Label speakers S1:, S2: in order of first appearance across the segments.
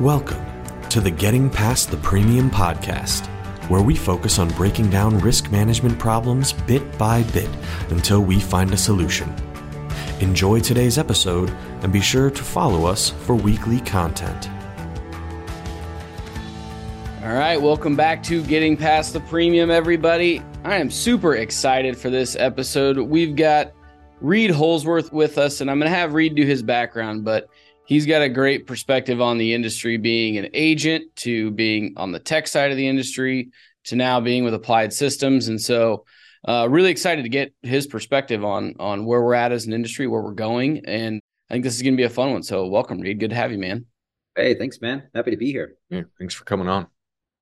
S1: Welcome to the Getting Past the Premium podcast, where we focus on breaking down risk management problems bit by bit until we find a solution. Enjoy today's episode and be sure to follow us for weekly content.
S2: All right, welcome back to Getting Past the Premium, everybody. I am super excited for this episode. We've got Reid Holzworth with us, and I'm going to have Reid do his background, but he's got a great perspective on the industry, being an agent to being on the tech side of the industry to now being with Applied Systems, and so uh, really excited to get his perspective on on where we're at as an industry, where we're going, and I think this is going to be a fun one. So, welcome, Reid. Good to have you, man.
S3: Hey, thanks, man. Happy to be here.
S4: Yeah, thanks for coming on.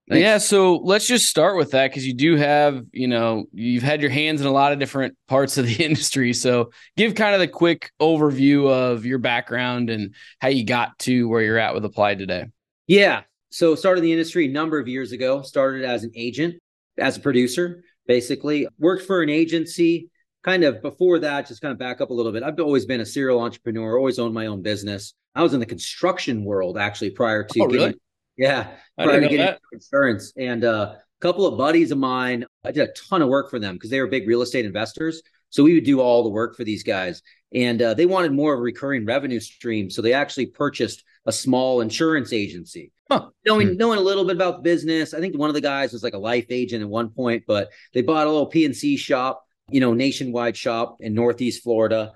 S2: Thanks. Yeah, so let's just start with that because you do have, you know, you've had your hands in a lot of different parts of the industry. So give kind of the quick overview of your background and how you got to where you're at with Applied today.
S3: Yeah. So started the industry a number of years ago, started as an agent, as a producer, basically. Worked for an agency. Kind of before that, just kind of back up a little bit. I've always been a serial entrepreneur, always owned my own business. I was in the construction world actually prior to
S2: oh,
S3: getting
S2: really?
S3: Yeah, prior to getting insurance. And uh, a couple of buddies of mine, I did a ton of work for them because they were big real estate investors. So we would do all the work for these guys. And uh, they wanted more of a recurring revenue stream. So they actually purchased a small insurance agency.
S2: Huh.
S3: Knowing
S4: Hmm.
S3: knowing a little bit about the business, I think one of the guys was like a life agent at one point, but they bought a little PNC shop, you know, nationwide shop in Northeast Florida.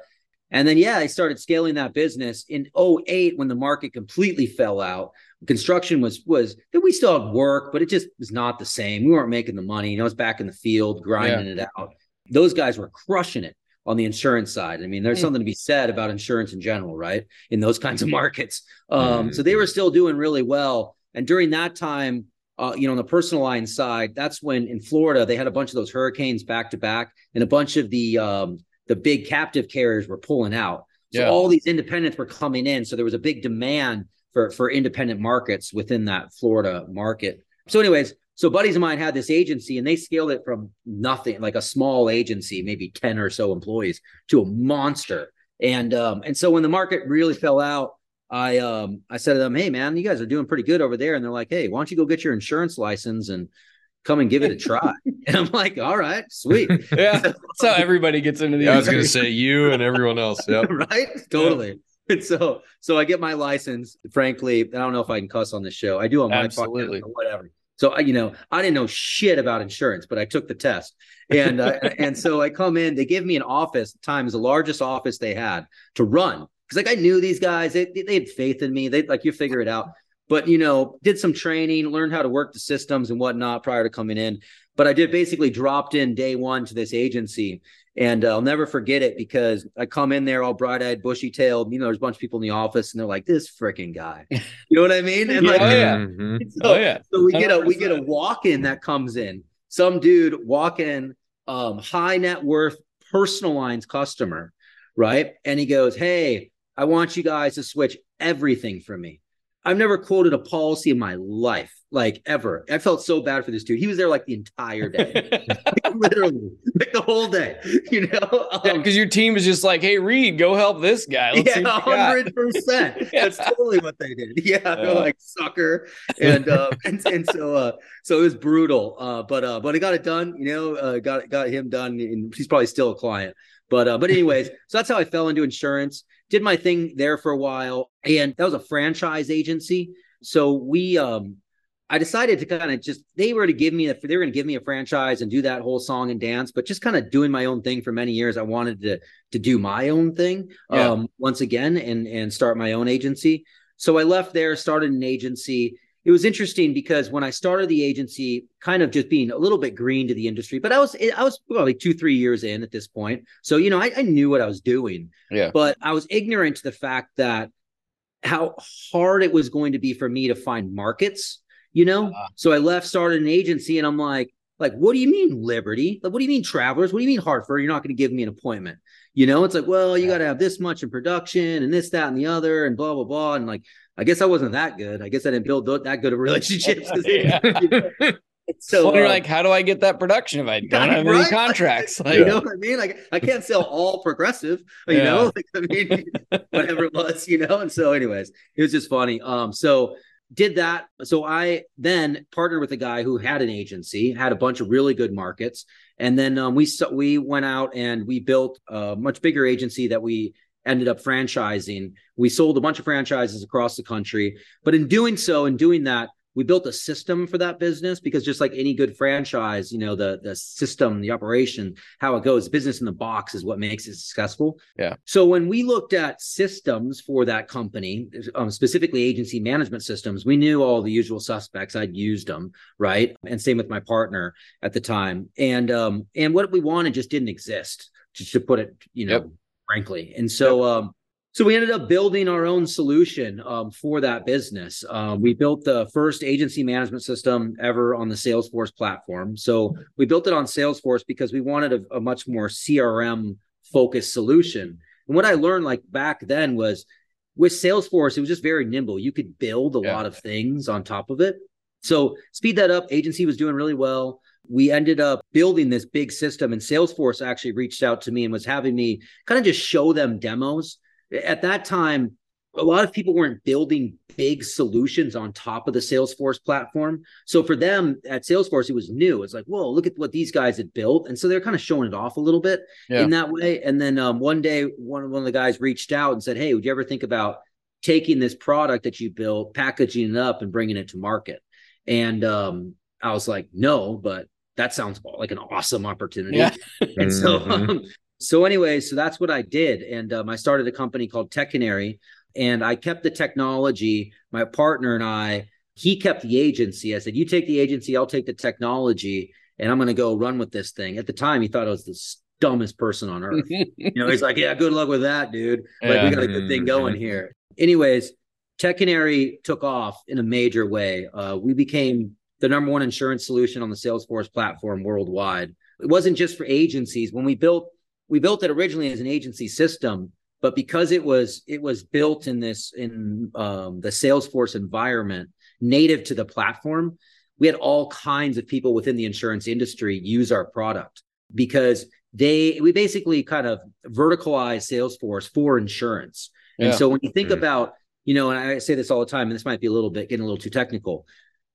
S3: And then, yeah, I started scaling that business in 08 when the market completely fell out. Construction was, was, that we still had work, but it just was not the same. We weren't making the money. You know, I was back in the field grinding it out. Those guys were crushing it on the insurance side. I mean, there's
S2: Hmm.
S3: something to be said about insurance in general, right? In those kinds of markets. Um, So they were still doing really well. And during that time, uh, you know, on the personal line side, that's when in Florida they had a bunch of those hurricanes back to back, and a bunch of the um, the big captive carriers were pulling out. So
S2: Yeah.
S3: all these independents were coming in. So there was a big demand for for independent markets within that Florida market. So, anyways, so buddies of mine had this agency and they scaled it from nothing, like a small agency, maybe 10 or so employees, to a monster. And um, and so when the market really fell out, I um I said to them, Hey man, you guys are doing pretty good over there. And they're like, Hey, why don't you go get your insurance license and come and give it a try? and I'm like, All right, sweet.
S2: Yeah, that's how everybody gets into the
S4: Yeah, I was going to say you and everyone else. Yeah.
S3: right? Totally. And so, so I get my license. Frankly, I don't know if I can cuss on this show. I do on my
S2: Absolutely.
S3: podcast, whatever. So I, you know, I didn't know shit about insurance, but I took the test, and uh, and so I come in. They give me an office. Time is the largest office they had to run because like I knew these guys. They they had faith in me. They like you figure it out. But you know, did some training, learned how to work the systems and whatnot prior to coming in. But I did basically dropped in day one to this agency, and uh, I'll never forget it because I come in there all bright eyed, bushy tailed. You know, there's a bunch of people in the office, and they're like, "This freaking guy," you know what I mean? And
S2: Yeah,
S3: like,
S2: oh, yeah.
S4: Mhm.
S3: so,
S2: Oh, yeah.
S3: so we get a we get a walk in that comes in. Some dude walk in, um, high net worth personal lines customer, right? And he goes, "Hey, I want you guys to switch everything for me." I've never quoted a policy in my life, like ever. I felt so bad for this dude. He was there like the entire day, literally, like the whole day. You know,
S2: Yeah,
S3: Um,
S2: because your team is just like, hey, Reid, go help this guy. Let's
S3: yeah, hundred percent. That's totally what they did. Yeah,
S2: Yeah.
S3: they're like sucker, and uh, and, and so uh, so it was brutal. Uh, but uh, but I got it done. You know, uh, got got him done, and he's probably still a client. But uh, but anyways, so that's how I fell into insurance. Did my thing there for a while, and that was a franchise agency. So we um I decided to kind of just they were to give me a they were going to give me a franchise and do that whole song and dance, but just kind of doing my own thing for many years. I wanted to to do my own thing
S2: Yeah.
S3: um once again and and start my own agency. So I left there, started an agency. It was interesting because when I started the agency, kind of just being a little bit green to the industry, but I was I was probably two three years in at this point, so you know I, I knew what I was doing,
S2: Yeah.
S3: but I was ignorant to the fact that how hard it was going to be for me to find markets you know
S2: Ah.
S3: so i left started an agency and i'm like like what do you mean liberty like what do you mean travelers what do you mean hartford you're not going to give me an appointment you know it's like well you
S2: Yeah.
S3: got to have this much in production and this that and the other and blah blah blah and like i guess i wasn't that good i guess i didn't build that good of relationships.
S2: Yeah.
S3: so
S2: well, you're
S3: uh,
S2: like, how do I get that production if I don't have any contracts? Like,
S3: you know what I mean? Like I can't sell all progressive, you
S2: Yeah.
S3: know, like, I mean, whatever it was, you know. And so, anyways, it was just funny. Um, so did that. So I then partnered with a guy who had an agency, had a bunch of really good markets, and then um, we we went out and we built a much bigger agency that we ended up franchising. We sold a bunch of franchises across the country, but in doing so, in doing that, we built a system for that business because just like any good franchise you know the the system the operation how it goes business in the box is what makes it successful.
S2: Yeah.
S3: So when we looked at systems for that company um, specifically agency management systems we knew all the usual suspects. I'd used them right? And same with my partner at the time. And um and what we wanted just didn't exist just to put it you know yep. Frankly and so um so we ended up building our own solution um, for that business. Um, we built the first agency management system ever on the Salesforce platform. So we built it on Salesforce because we wanted a, a much more CRM focused solution. And what I learned like back then was with Salesforce, it was just very nimble. You could build a yeah. lot of things on top of it. So speed that up. Agency was doing really well. We ended up building this big system, and Salesforce actually reached out to me and was having me kind of just show them demos at that time, a lot of people weren't building big solutions on top of the Salesforce platform. So for them at Salesforce, it was new. It's like, whoa, look at what these guys had built. And so they're kind of showing it off a little bit yeah. in that way. And then um, one day, one, one of the guys reached out and said, Hey, would you ever think about taking this product that you built, packaging it up, and bringing it to market? And um, I was like, no, but that sounds like an awesome opportunity. Yeah. and so mm-hmm. um, so anyway, so that's what I did, and um, I started a company called Tech Canary, and I kept the technology. My partner and I, he kept the agency. I said, "You take the agency, I'll take the technology, and I'm going to go run with this thing." At the time, he thought I was the dumbest person on earth. you know, he's like, "Yeah, good luck with that, dude. Like, yeah. we got a good thing going here." Anyways, Tech Canary took off in a major way. Uh, we became the number one insurance solution on the Salesforce platform worldwide. It wasn't just for agencies. When we built we built it originally as an agency system, but because it was it was built in this in um, the Salesforce environment, native to the platform, we had all kinds of people within the insurance industry use our product because they we basically kind of verticalize Salesforce for insurance. Yeah. And so when you think mm-hmm. about, you know, and I say this all the time, and this might be a little bit getting a little too technical,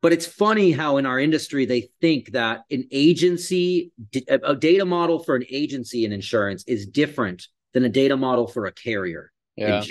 S3: but it's funny how in our industry they think that an agency, a data model for an agency in insurance is different than a data model for a carrier.
S2: Yeah.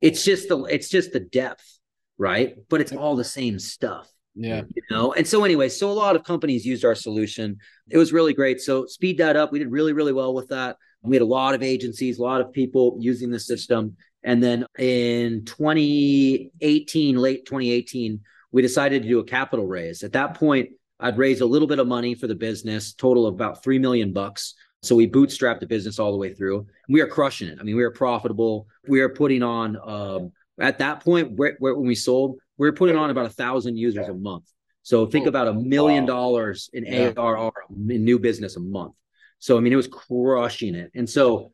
S3: It's just the it's just the depth, right? But it's all the same stuff.
S2: Yeah.
S3: You know, and so anyway, so a lot of companies used our solution. It was really great. So speed that up. We did really, really well with that. We had a lot of agencies, a lot of people using the system. And then in 2018, late 2018, we decided to do a capital raise. At that point, I'd raised a little bit of money for the business, total of about three million bucks. So we bootstrapped the business all the way through. We are crushing it. I mean, we are profitable. We are putting on um, at that point where, where, when we sold, we are putting on about a thousand users a month. So think oh, about a million dollars in. ARR in new business a month. So I mean, it was crushing it. And so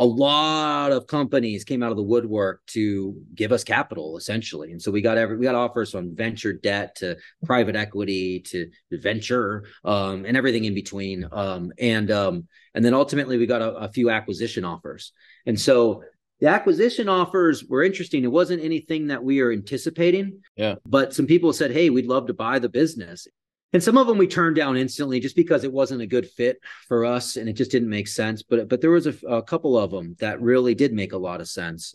S3: a lot of companies came out of the woodwork to give us capital essentially and so we got every we got offers from venture debt to private equity to venture um, and everything in between um, and um, and then ultimately we got a, a few acquisition offers and so the acquisition offers were interesting. It wasn't anything that we are anticipating.
S2: Yeah.
S3: But some people said, Hey, we'd love to buy the business. And some of them we turned down instantly just because it wasn't a good fit for us and it just didn't make sense. But but there was a, a couple of them that really did make a lot of sense.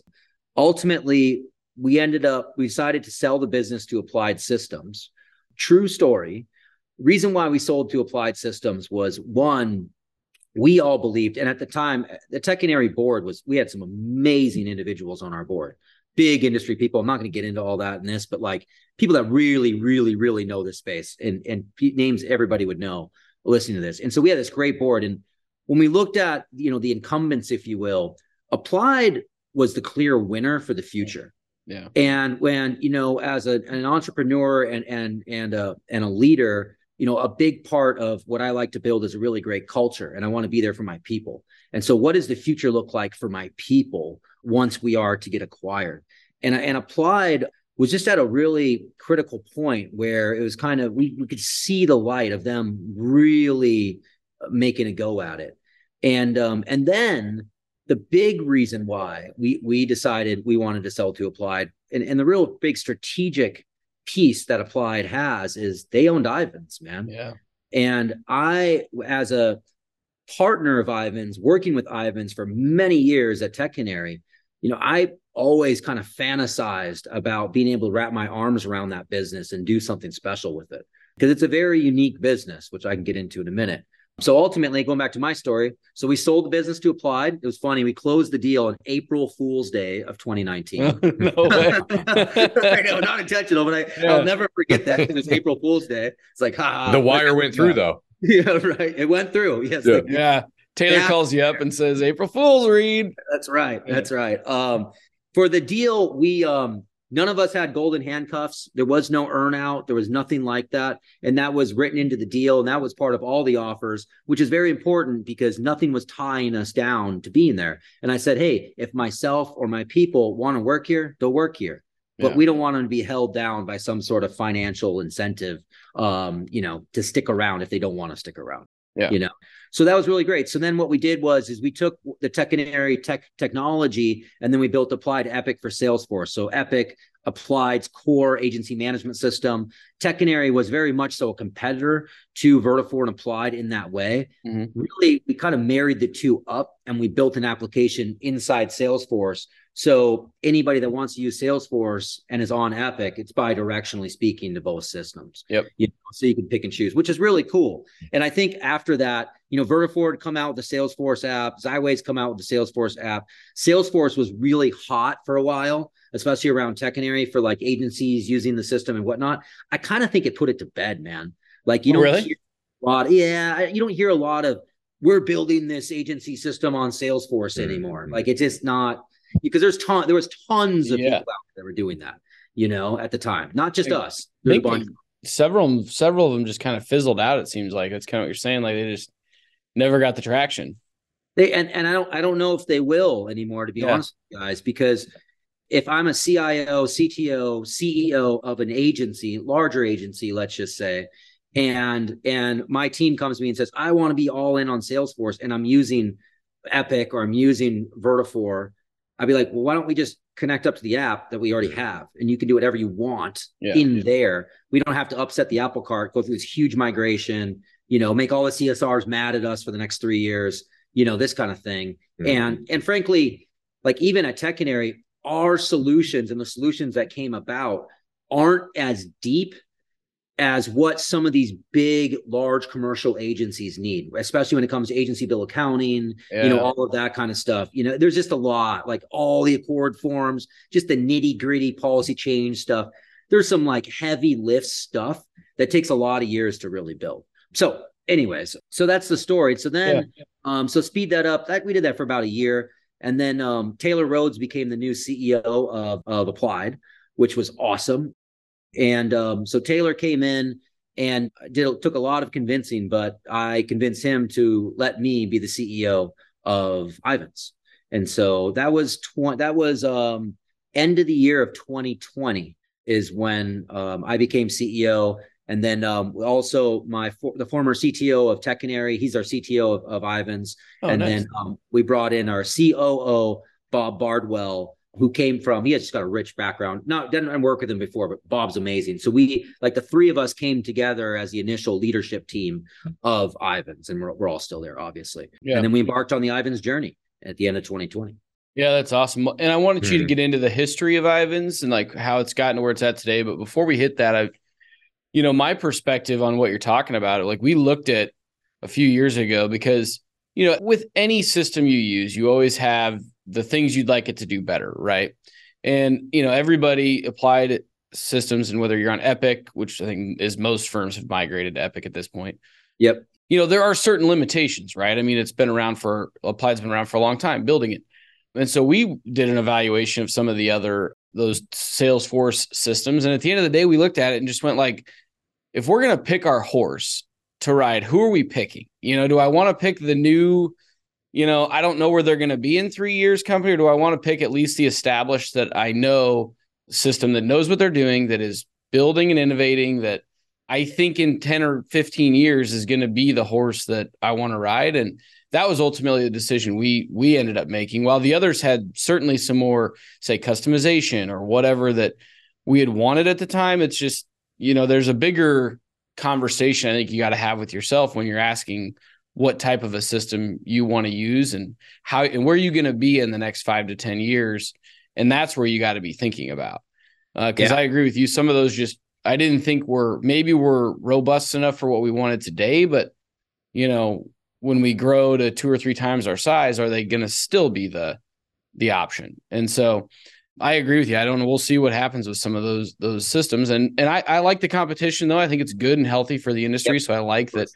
S3: Ultimately, we ended up we decided to sell the business to Applied Systems. True story. Reason why we sold to Applied Systems was one, we all believed, and at the time, the Tech Canary board was we had some amazing individuals on our board big industry people. I'm not going to get into all that in this, but like people that really, really, really know this space and and names everybody would know listening to this. And so we had this great board. And when we looked at you know the incumbents, if you will, Applied was the clear winner for the future.
S2: Yeah.
S3: And when you know, as a, an entrepreneur and and and a and a leader, you know, a big part of what I like to build is a really great culture, and I want to be there for my people. And so, what does the future look like for my people once we are to get acquired? And, and applied was just at a really critical point where it was kind of we, we could see the light of them really making a go at it. And um, and then the big reason why we we decided we wanted to sell to applied and, and the real big strategic piece that Applied has is they owned Ivans, man.
S2: Yeah.
S3: And I, as a partner of Ivans, working with Ivans for many years at Tech Canary, you know, I always kind of fantasized about being able to wrap my arms around that business and do something special with it because it's a very unique business, which I can get into in a minute. So ultimately, going back to my story, so we sold the business to Applied. It was funny. We closed the deal on April Fool's Day of 2019. no way. I know, not intentional, but I, yeah. I'll never forget that because it's April Fool's Day. It's like, ha.
S4: The wire went through, though.
S3: Yeah, right. It went through. Yes.
S2: Yeah. yeah. Taylor yeah. calls you up and says, April Fool's, Reid.
S3: That's right. That's right. Um, for the deal, we um None of us had golden handcuffs. There was no earnout. There was nothing like that. And that was written into the deal. And that was part of all the offers, which is very important because nothing was tying us down to being there. And I said, hey, if myself or my people want to work here, they'll work here. But yeah. we don't want them to be held down by some sort of financial incentive, um, you know, to stick around if they don't want to stick around.
S2: Yeah.
S3: You know, so that was really great. So then what we did was is we took the Tech Canary tech technology and then we built applied Epic for Salesforce. So Epic Applied's core agency management system. Tech Canary was very much so a competitor to Vertafore and Applied in that way. Mm-hmm. Really, we kind of married the two up and we built an application inside Salesforce so anybody that wants to use Salesforce and is on Epic, it's bi-directionally speaking to both systems.
S2: Yep.
S3: You know, so you can pick and choose, which is really cool. And I think after that, you know, Vertafore come out with the Salesforce app, Xyways come out with the Salesforce app. Salesforce was really hot for a while, especially around Tech for like agencies using the system and whatnot. I kind of think it put it to bed, man. Like you
S2: oh,
S3: don't
S2: really?
S3: hear a lot. Yeah, you don't hear a lot of we're building this agency system on Salesforce mm-hmm. anymore. Like it's just not because there's ton there was tons of yeah. people out there that were doing that, you know, at the time. Not just us.
S2: several several of them just kind of fizzled out, it seems like. That's kind of what you're saying. Like they just never got the traction.
S3: They and, and I don't I don't know if they will anymore, to be yeah. honest, guys, because if I'm a CIO, CTO, CEO of an agency, larger agency, let's just say, and and my team comes to me and says, I want to be all in on Salesforce and I'm using Epic or I'm using Vertafore, I'd be like, well, why don't we just connect up to the app that we already have and you can do whatever you want yeah. in there. We don't have to upset the apple cart, go through this huge migration, you know, make all the CSRs mad at us for the next three years, you know, this kind of thing. Mm-hmm. And and frankly, like even at Tech Canary, our solutions and the solutions that came about aren't as deep as what some of these big large commercial agencies need especially when it comes to agency bill accounting yeah. you know all of that kind of stuff you know there's just a lot like all the ACORD forms just the nitty gritty policy change stuff there's some like heavy lift stuff that takes a lot of years to really build so anyways so that's the story so then yeah. um so speed that up that we did that for about a year and then um taylor rhodes became the new ceo of, of applied which was awesome and um, so Taylor came in and did took a lot of convincing, but I convinced him to let me be the CEO of Ivans. And so that was tw- that was um, end of the year of 2020 is when um, I became CEO. And then um, also my for- the former CTO of Tech Canary, he's our CTO of, of Ivans. Oh, and nice. then um, we brought in our COO Bob Bardwell, who came from he has just got a rich background not didn't work with him before but bob's amazing so we like the three of us came together as the initial leadership team of ivans and we're, we're all still there obviously yeah. and then we embarked on the ivans journey at the end of 2020
S2: yeah that's awesome and i wanted mm-hmm. you to mm-hmm. get into the history of ivans and like how it's gotten to where it's at today but before we hit that i you know my perspective on what you're talking about like we looked at a few years ago because you know with any system you use you always have the things you'd like it to do better, right? And you know, everybody applied systems, and whether you're on Epic, which I think is most firms have migrated to Epic at this point.
S3: Yep.
S2: You know, there are certain limitations, right? I mean, it's been around for Applied's been around for a long time building it. And so we did an evaluation of some of the other those Salesforce systems. And at the end of the day, we looked at it and just went like, if we're gonna pick our horse to ride, who are we picking? You know, do I want to pick the new you know, I don't know where they're going to be in three years company, or do I want to pick at least the established that I know system that knows what they're doing, that is building and innovating, that I think in 10 or 15 years is going to be the horse that I want to ride. And that was ultimately the decision we we ended up making. While the others had certainly some more, say, customization or whatever that we had wanted at the time. It's just, you know, there's a bigger conversation I think you got to have with yourself when you're asking what type of a system you want to use and how and where you going to be in the next five to 10 years. And that's where you got to be thinking about. Because uh, yeah. I agree with you. Some of those just, I didn't think were maybe were robust enough for what we wanted today, but you know, when we grow to two or three times our size, are they going to still be the the option? And so I agree with you. I don't know. We'll see what happens with some of those those systems. And and I, I like the competition though. I think it's good and healthy for the industry. Yep. So I like that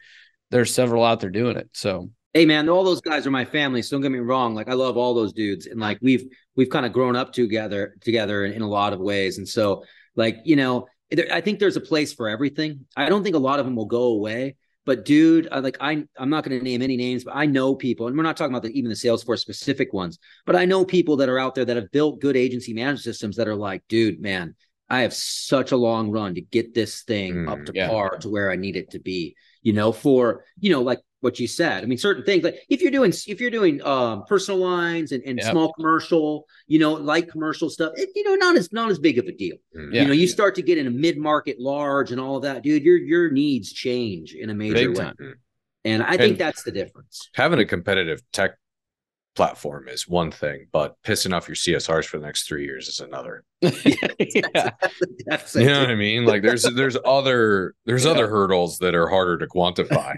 S2: there's several out there doing it. So
S3: hey man, all those guys are my family. So don't get me wrong. Like I love all those dudes. And like we've we've kind of grown up together together in, in a lot of ways. And so like, you know, I think there's a place for everything. I don't think a lot of them will go away. But dude, I, like I, I'm not going to name any names, but I know people, and we're not talking about the, even the Salesforce specific ones, but I know people that are out there that have built good agency management systems that are like, dude, man, I have such a long run to get this thing mm, up to yeah. par to where I need it to be. You know, for you know, like what you said. I mean, certain things like if you're doing if you're doing um, personal lines and, and yep. small commercial, you know, light commercial stuff, it, you know, not as not as big of a deal. Yeah. You know, you start to get in a mid market, large, and all of that, dude. Your your needs change in a major big way, time. and I think that's the difference.
S4: Having a competitive tech platform is one thing, but pissing off your CSRs for the next three years is another. yeah. That's you know what I mean? Like there's there's other there's yeah. other hurdles that are harder to quantify.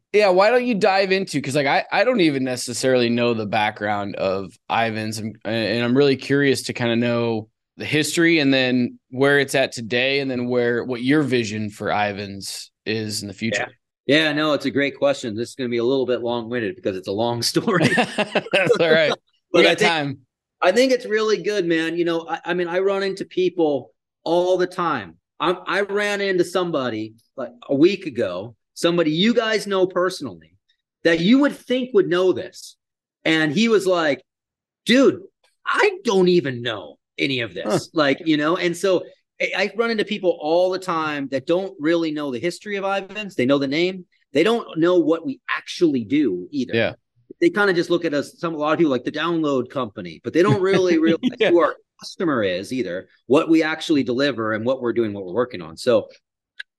S2: yeah, why don't you dive into because like I, I don't even necessarily know the background of Ivans and, and I'm really curious to kind of know the history and then where it's at today and then where what your vision for Ivans is in the future.
S3: Yeah, yeah no, it's a great question. This is going to be a little bit long-winded because it's a long story.
S2: That's all right. we got I think, time.
S3: I think it's really good, man. You know, I, I mean, I run into people all the time. I, I ran into somebody like a week ago somebody you guys know personally that you would think would know this. And he was like, dude, I don't even know any of this. Huh. Like, you know, and so I run into people all the time that don't really know the history of Ivans. They know the name. They don't know what we actually do either.
S2: Yeah.
S3: They kind of just look at us, some a lot of people like the download company, but they don't really realize yeah. who our customer is either, what we actually deliver and what we're doing, what we're working on. So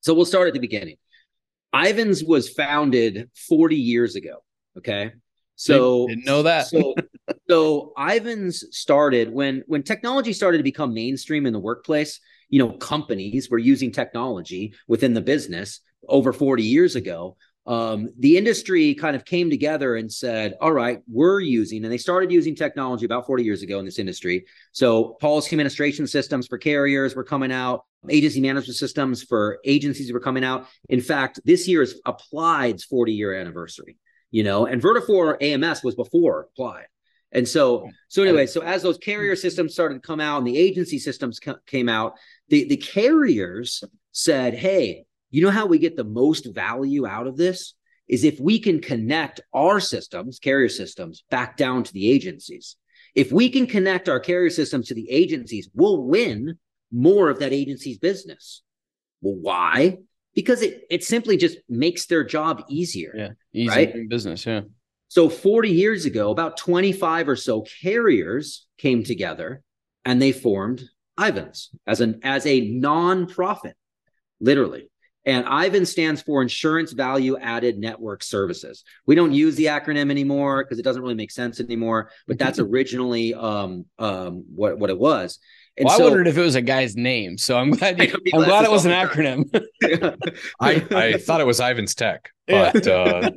S3: so we'll start at the beginning. Ivans was founded 40 years ago. Okay. So
S2: didn't know that.
S3: so, so Ivans started when when technology started to become mainstream in the workplace. You know, companies were using technology within the business over 40 years ago. Um, the industry kind of came together and said, "All right, we're using," and they started using technology about 40 years ago in this industry. So policy administration systems for carriers were coming out agency management systems for agencies were coming out. In fact, this year is Applied's 40 year anniversary, you know, and Vertafore AMS was before Applied. And so, so anyway, so as those carrier systems started to come out and the agency systems ca- came out, the, the carriers said, Hey, you know how we get the most value out of this is if we can connect our systems, carrier systems, back down to the agencies. If we can connect our carrier systems to the agencies, we'll win more of that agency's business. Well, why? Because it it simply just makes their job easier.
S2: Yeah, easy right? business. Yeah.
S3: So 40 years ago, about 25 or so carriers came together and they formed Ivans as an as a non-profit, literally. And IVAN stands for Insurance Value Added Network Services. We don't use the acronym anymore because it doesn't really make sense anymore, but that's originally um, um, what, what it was.
S2: And well, so, I wondered if it was a guy's name, so I'm glad. You, I'm glad it was an acronym.
S4: I, I thought it was Ivan's Tech. But uh,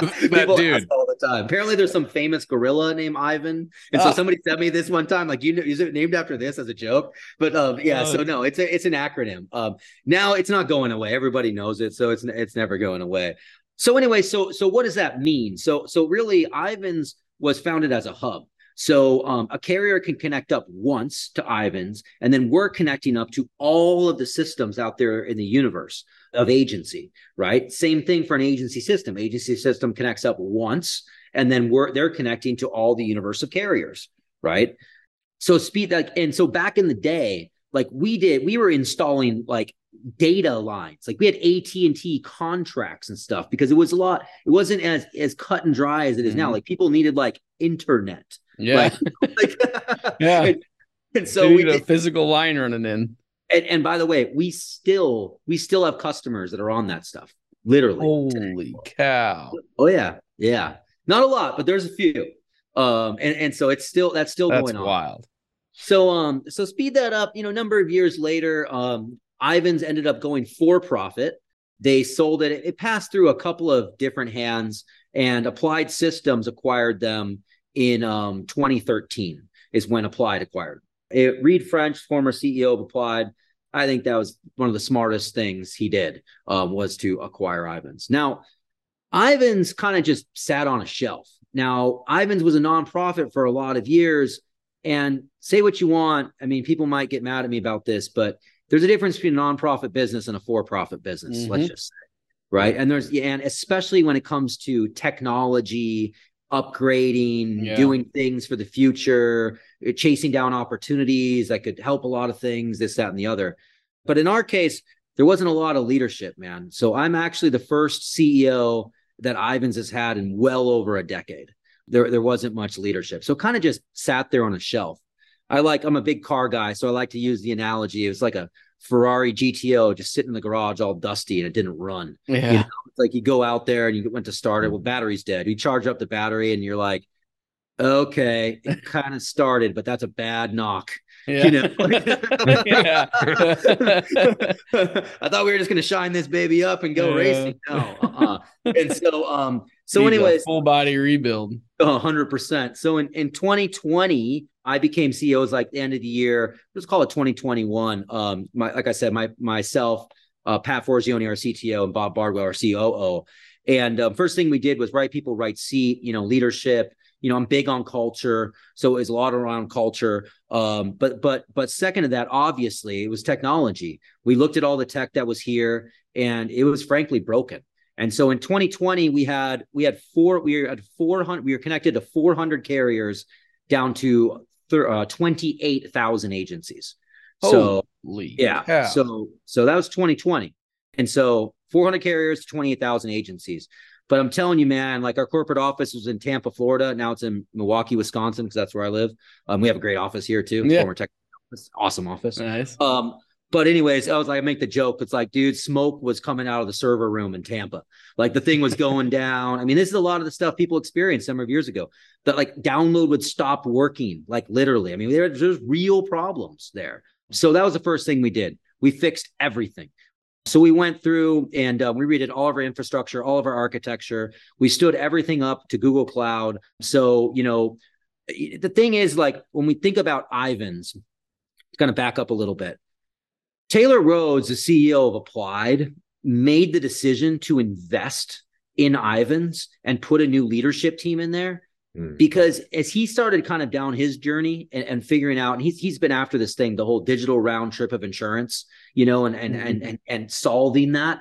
S4: that dude
S3: all the time. Apparently, there's some famous gorilla named Ivan, and so
S2: Ah.
S3: somebody sent me this one time. Like, you know, is it named after this as a joke? But um, yeah. So
S2: Uh.
S3: no, it's a it's an acronym. Um, now it's not going away. Everybody knows it, so it's it's never going away. So anyway, so so what does that mean? So so really, Ivans was founded as a hub. So um, a carrier can connect up once to Ivans, and then we're connecting up to all of the systems out there in the universe of agency, right? Same thing for an agency system. Agency system connects up once, and then we're they're connecting to all the universe of carriers, right? So speed like, and so back in the day, like we did, we were installing like data lines, like we had AT and T contracts and stuff because it was a lot. It wasn't as as cut and dry as it is now.
S2: Mhm.
S3: Like people needed like internet,
S2: Yeah.
S3: like,
S2: Yeah.
S3: And, and
S2: so we need a physical line running in.
S3: and, and by the way, we still we still have customers that are on that stuff, literally.
S2: Holy cow.
S3: Oh yeah, yeah. Not a lot, but there's a few. Um, and and so it's still that's still
S2: That's
S3: going on.
S2: wild.
S3: So um, so speed that up. You know, a number of years later, um, Ivans ended up going for profit. They sold it. It passed through a couple of different hands, and Applied Systems acquired them in um 2013. Is when Applied acquired. It, Reid French, former CEO of Applied, I think that was one of the smartest things he did um, was to acquire Ivans. Now, Ivans kind of just sat on a shelf. Now, Ivans was a nonprofit for a lot of years. And say what you want. I mean, people might get mad at me about this, but there's a difference between a nonprofit business and a for-profit business. Let's
S2: Mhm.
S3: just say, right? And there's yeah, and especially when it comes to technology, upgrading,
S2: Yeah.
S3: doing things for the future, uh, chasing down opportunities that could help a lot of things, this, that, and the other. But in our case, there wasn't a lot of leadership, man. So I'm actually the first CEO that Ivans has had in well over a decade. There, there wasn't much leadership. So kind of just sat there on a shelf. I like, I'm a big car guy. So I like to use the analogy. It was like a Ferrari GTO just sitting in the garage all dusty and it didn't run.
S2: Yeah.
S3: You know, it's like you go out there and you went to start it. Well, battery's dead. You charge up the battery and you're like, okay, it kind of started, but that's a bad knock.
S2: Yeah.
S3: You know, I thought we were just going to shine this baby up and go
S2: Yeah.
S3: racing. No, uh-uh. and so, um, so
S2: Needs a
S3: anyways,
S2: full body rebuild.
S3: hundred percent. So in, in 2020, I became CEO. It like the end of the year. Let's call it 2021. Um, my like I said, my myself, uh, Pat Forgione, our CTO, and Bob Bardwell, our COO. And um, first thing we did was right people, right seat. You know, leadership. You know, I'm big on culture, so it was a lot around culture. Um, but but but second to that, obviously, it was technology. We looked at all the tech that was here, and it was frankly broken. And so in 2020, we had we had four we had 400 we were connected to 400 carriers down to thir- uh, 28,000 agencies. So
S2: Holy
S3: yeah,
S2: cow.
S3: so so that was 2020, and so 400 carriers to 28,000 agencies. But I'm telling you, man, like our corporate office was in Tampa, Florida. Now it's in Milwaukee, Wisconsin, because that's where I live. Um, we have a great office here too.
S2: Yeah.
S3: Former tech office, awesome office.
S2: nice.
S3: Um, but anyways, I was like, I make the joke. It's like, dude, smoke was coming out of the server room in Tampa. Like the thing was going down. I mean, this is a lot of the stuff people experienced some of years ago. That like download would stop working, like literally. I mean, there, there's real problems there. So that was the first thing we did. We fixed everything. So we went through and uh, we redid all of our infrastructure, all of our architecture. We stood everything up to Google Cloud. So you know, the thing is, like when we think about Ivans, it's going to back up a little bit. Taylor Rhodes, the CEO of Applied, made the decision to invest in Ivans and put a new leadership team in there
S4: Hmm.
S3: because as he started kind of down his journey and, and figuring out, and he's he's been after this thing, the whole digital round trip of insurance, you know, and and and and, and solving that.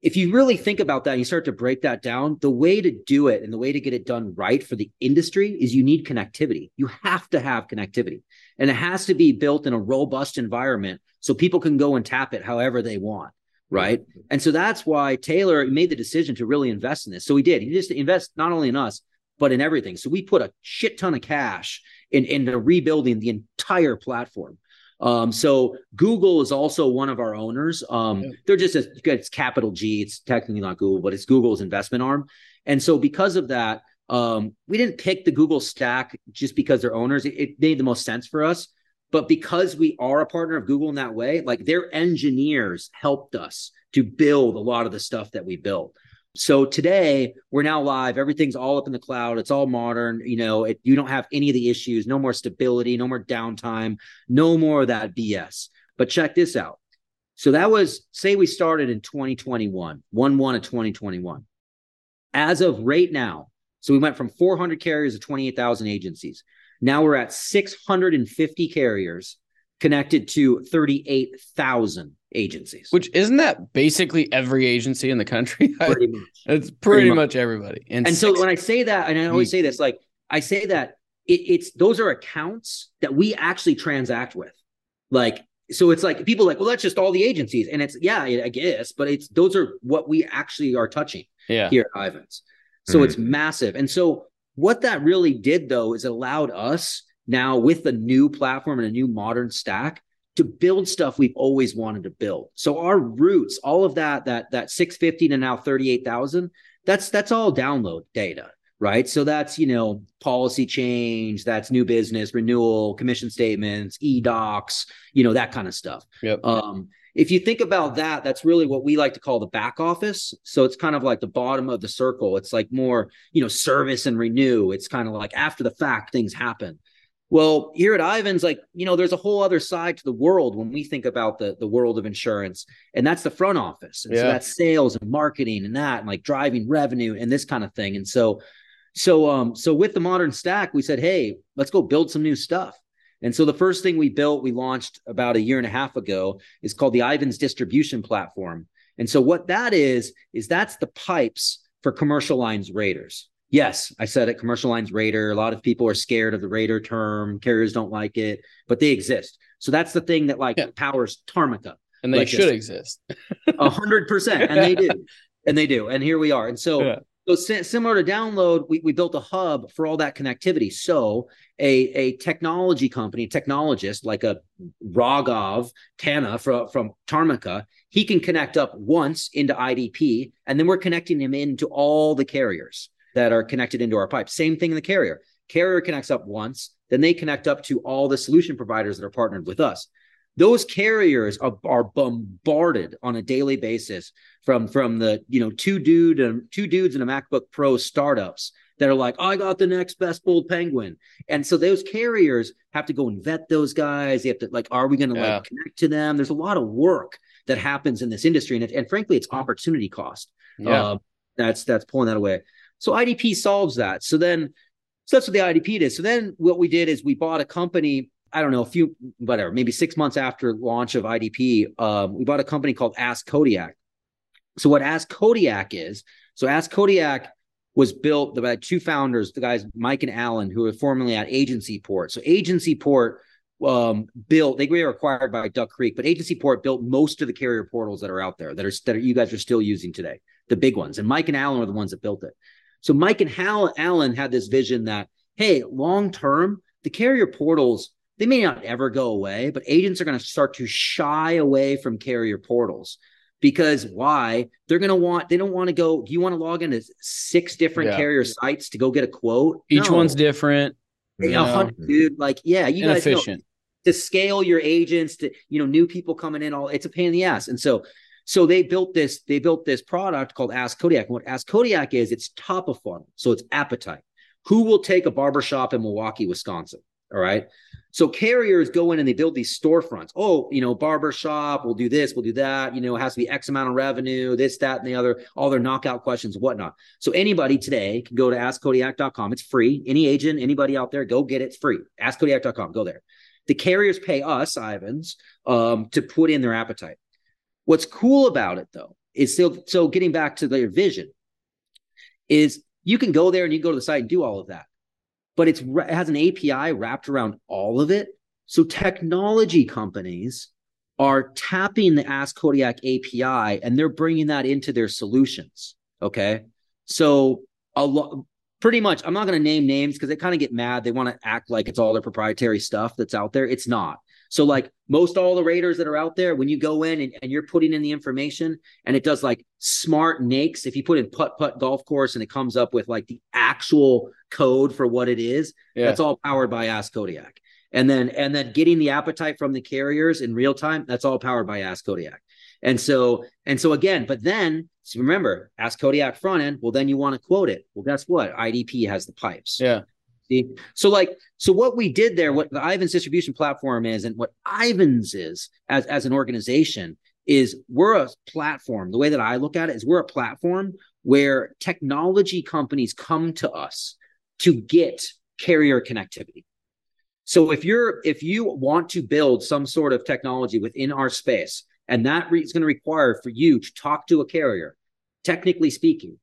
S3: If you really think about that, and you start to break that down. The way to do it and the way to get it done right for the industry is you need connectivity. You have to have connectivity, and it has to be built in a robust environment so people can go and tap it however they want right? And so that's why Taylor made the decision to really invest in this. So he did. He just invest not only in us, but in everything. So we put a shit ton of cash in into rebuilding the entire platform. Um, so Google is also one of our owners. Um,
S2: Yeah.
S3: They're just a, it's capital G. It's technically not Google, but it's Google's investment arm. And so because of that, um, we didn't pick the Google stack just because they're owners. It, it made the most sense for us. But because we are a partner of Google in that way, like their engineers helped us to build a lot of the stuff that we built. So today we're now live. Everything's all up in the cloud. It's all modern. You know, it, you don't have any of the issues. No more stability. No more downtime. No more of that BS. But check this out. So that was say we started in 2021, one one of 2021. As of right now, so we went from 400 carriers to 28,000 agencies. Now we're at 650 carriers connected to 38,000 agencies.
S2: Which isn't that basically every agency in the country? Pretty much. it's pretty, pretty much. much. everybody.
S3: And, and so when I say that, and I always say this, like I say that it, it's those are accounts that we actually transact with. Like, so it's like people like, well, that's just all the agencies. And it's yeah, I guess, but it's those are what we actually are touching
S2: yeah.
S3: here at Ivans. So mm-hmm. it's massive. And so what that really did though is it allowed us now with the new platform and a new modern stack to build stuff we've always wanted to build. So our roots, all of that, that that 650 to now 38,000, that's that's all download data, right? So that's, you know, policy change, that's new business, renewal, commission statements, e-docs, you know, that kind of stuff.
S2: Yep.
S3: Um, if you think about that, that's really what we like to call the back office. So it's kind of like the bottom of the circle. It's like more, you know, service and renew. It's kind of like after the fact things happen. Well, here at Ivans, like, you know, there's a whole other side to the world when we think about the, the world of insurance, and that's the front office. And yeah. so that's sales and marketing and that, and like driving revenue and this kind of thing. And so, so, um, so with the modern stack, we said, hey, let's go build some new stuff. And so the first thing we built, we launched about a year and a half ago, is called the Ivans Distribution Platform. And so what that is, is that's the pipes for commercial lines raters. Yes, I said it, commercial lines rater. A lot of people are scared of the rater term. Carriers don't like it, but they exist. So that's the thing that like yeah. powers Tarmika.
S2: And they like should this. exist.
S3: A hundred percent. And they do. And they do. And here we are. And so yeah. So similar to download, we, we built a hub for all that connectivity. So a, a technology company, technologist like a Raghav Tana from, from Tarmika, he can connect up once into IDP, and then we're connecting him into all the carriers that are connected into our pipe. Same thing in the carrier. Carrier connects up once, then they connect up to all the solution providers that are partnered with us. Those carriers are, are bombarded on a daily basis from from the you know two dude and two dudes in a MacBook Pro startups that are like, I got the next best bold penguin. And so those carriers have to go and vet those guys. They have to like, are we going to yeah. like connect to them? There's a lot of work that happens in this industry, and, it, and frankly, it's opportunity cost.
S2: Yeah. Uh,
S3: that's that's pulling that away. So IDP solves that. So then, so that's what the IDP did. So then, what we did is we bought a company I don't know, a few, whatever, maybe six months after launch of IDP, um, we bought a company called Ask Kodiak. So what Ask Kodiak is, so Ask Kodiak was built by two founders, the guys Mike and Alan, who were formerly at Agency Port. So Agency Port um, built, they were acquired by Duck Creek, but Agency Port built most of the carrier portals that are out there that are that are, you guys are still using today, the big ones. And Mike and Alan are the ones that built it. So Mike and Hal, Alan had this vision that, hey, long term, the carrier portals they may not ever go away, but agents are going to start to shy away from carrier portals because why? They're going to want, they don't want to go. Do you want to log into six different yeah. carrier sites to go get a quote?
S2: Each no. one's different.
S3: dude, like, yeah, you guys know, to scale your agents to, you know, new people coming in, all it's a pain in the ass. And so, so they built this, they built this product called Ask Kodiak. And what Ask Kodiak is, it's top of funnel. So it's appetite. Who will take a barbershop in Milwaukee, Wisconsin? All right. So carriers go in and they build these storefronts. Oh, you know, barber shop, we'll do this, we'll do that. You know, it has to be X amount of revenue, this, that, and the other, all their knockout questions, whatnot. So anybody today can go to askkodiak.com. It's free. Any agent, anybody out there, go get it. It's free. Askkodiak.com. Go there. The carriers pay us, Ivans, um, to put in their appetite. What's cool about it though is still so getting back to their vision is you can go there and you go to the site and do all of that but it has an API wrapped around all of it. So technology companies are tapping the Ask Kodiak API and they're bringing that into their solutions. Okay. So a lot, pretty much, I'm not going to name names because they kind of get mad. They want to act like it's all their proprietary stuff that's out there. It's not. So, like most all the raters that are out there, when you go in and, and you're putting in the information and it does like smart NAICS, if you put in putt putt golf course and it comes up with like the actual code for what it is, yeah. that's all powered by Ask Kodiak. And then and then getting the appetite from the carriers in real time, that's all powered by Ask Kodiak. And so, and so again, but then so remember, ask Kodiak front end. Well, then you want to quote it. Well, guess what? IDP has the pipes.
S2: Yeah.
S3: See? So like, so what we did there, what the Ivans distribution platform is, and what Ivans is as, as an organization is we're a platform. The way that I look at it is we're a platform where technology companies come to us to get carrier connectivity. So if you're if you want to build some sort of technology within our space, and that re- is going to require for you to talk to a carrier, technically speaking,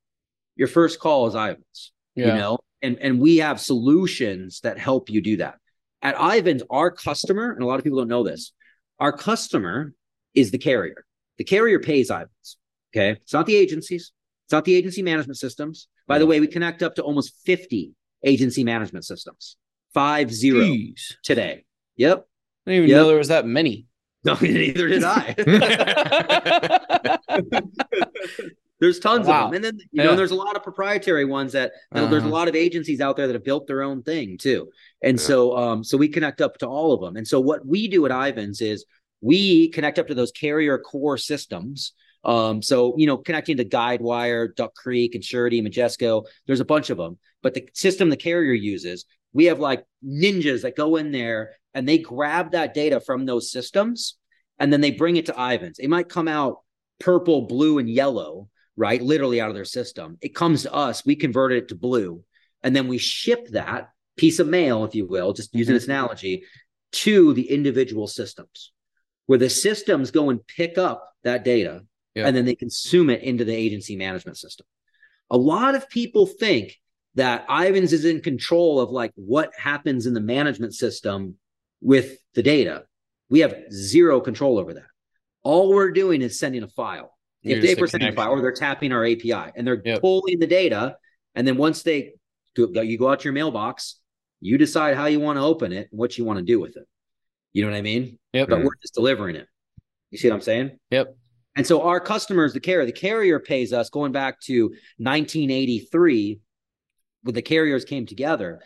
S3: your first call is Ivans. Yeah. You know, and and we have solutions that help you do that. At Ivans, our customer, and a lot of people don't know this, our customer is the carrier. The carrier pays Ivans. Okay. It's not the agencies. It's not the agency management systems. By the way, we connect up to almost 50 agency management systems. Five zero Jeez. today. Yep.
S2: I didn't even yep. know there was that many.
S3: No, neither did I. there's tons wow. of them, and then you yeah. know there's a lot of proprietary ones that uh-huh. there's a uh-huh. lot of agencies out there that have built their own thing too, and yeah. so um so we connect up to all of them, and so what we do at Ivans is we connect up to those carrier core systems. Um, so you know, connecting to Guidewire, Duck Creek, Insurity, Majesco, there's a bunch of them. But the system the carrier uses, we have like ninjas that go in there and they grab that data from those systems and then they bring it to Ivans. It might come out purple, blue, and yellow, right? Literally out of their system. It comes to us, we convert it to blue, and then we ship that piece of mail, if you will, just using mm-hmm. this analogy, to the individual systems, where the systems go and pick up that data and then they consume it into the agency management system. A lot of people think that Ivans is in control of like what happens in the management system with the data. We have zero control over that. All we're doing is sending a file. If they are sending a file, or they're tapping our API and they're yep. pulling the data, and then once they go, you go out to your mailbox, you decide how you want to open it and what you want to do with it. You know what I mean?
S2: Yep.
S3: But we're just delivering it. You see what I'm saying?
S2: Yep.
S3: And so our customers, the carrier, the carrier pays us going back to 1983 when the carriers came together,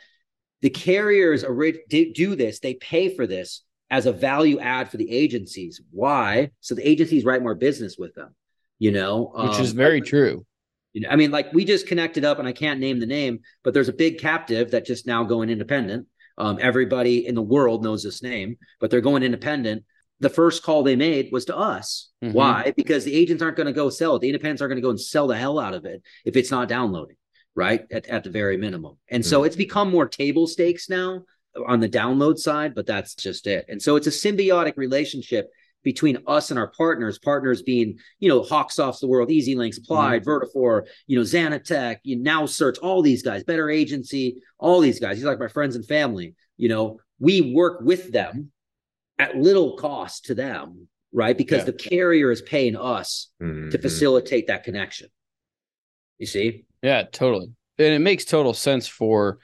S3: the carriers do this, they pay for this as a value add for the agencies. Why? So the agencies write more business with them, you know,
S2: which um, is very true.
S3: You know, I mean, like we just connected up, and I can't name the name, but there's a big captive that just now going independent. Um, everybody in the world knows this name, but they're going independent. The first call they made was to us. Mm-hmm. Why? Because the agents aren't going to go sell it. The independents aren't going to go and sell the hell out of it if it's not downloading right? At, at the very minimum. And mm-hmm. so it's become more table stakes now on the download side, but that's just it. And so it's a symbiotic relationship between us and our partners, partners being, you know, HawkSofts the world, EZLynx, Applied, mm-hmm. Vertafore, you know, Xanatech, you know, NowCerts, all these guys, Better Agency, all these guys. These are like my friends and family. You know, we work with them at little cost to them, right? Because yeah. the carrier is paying us mm-hmm. to facilitate that connection. You see?
S2: Yeah, totally. And it makes total sense for,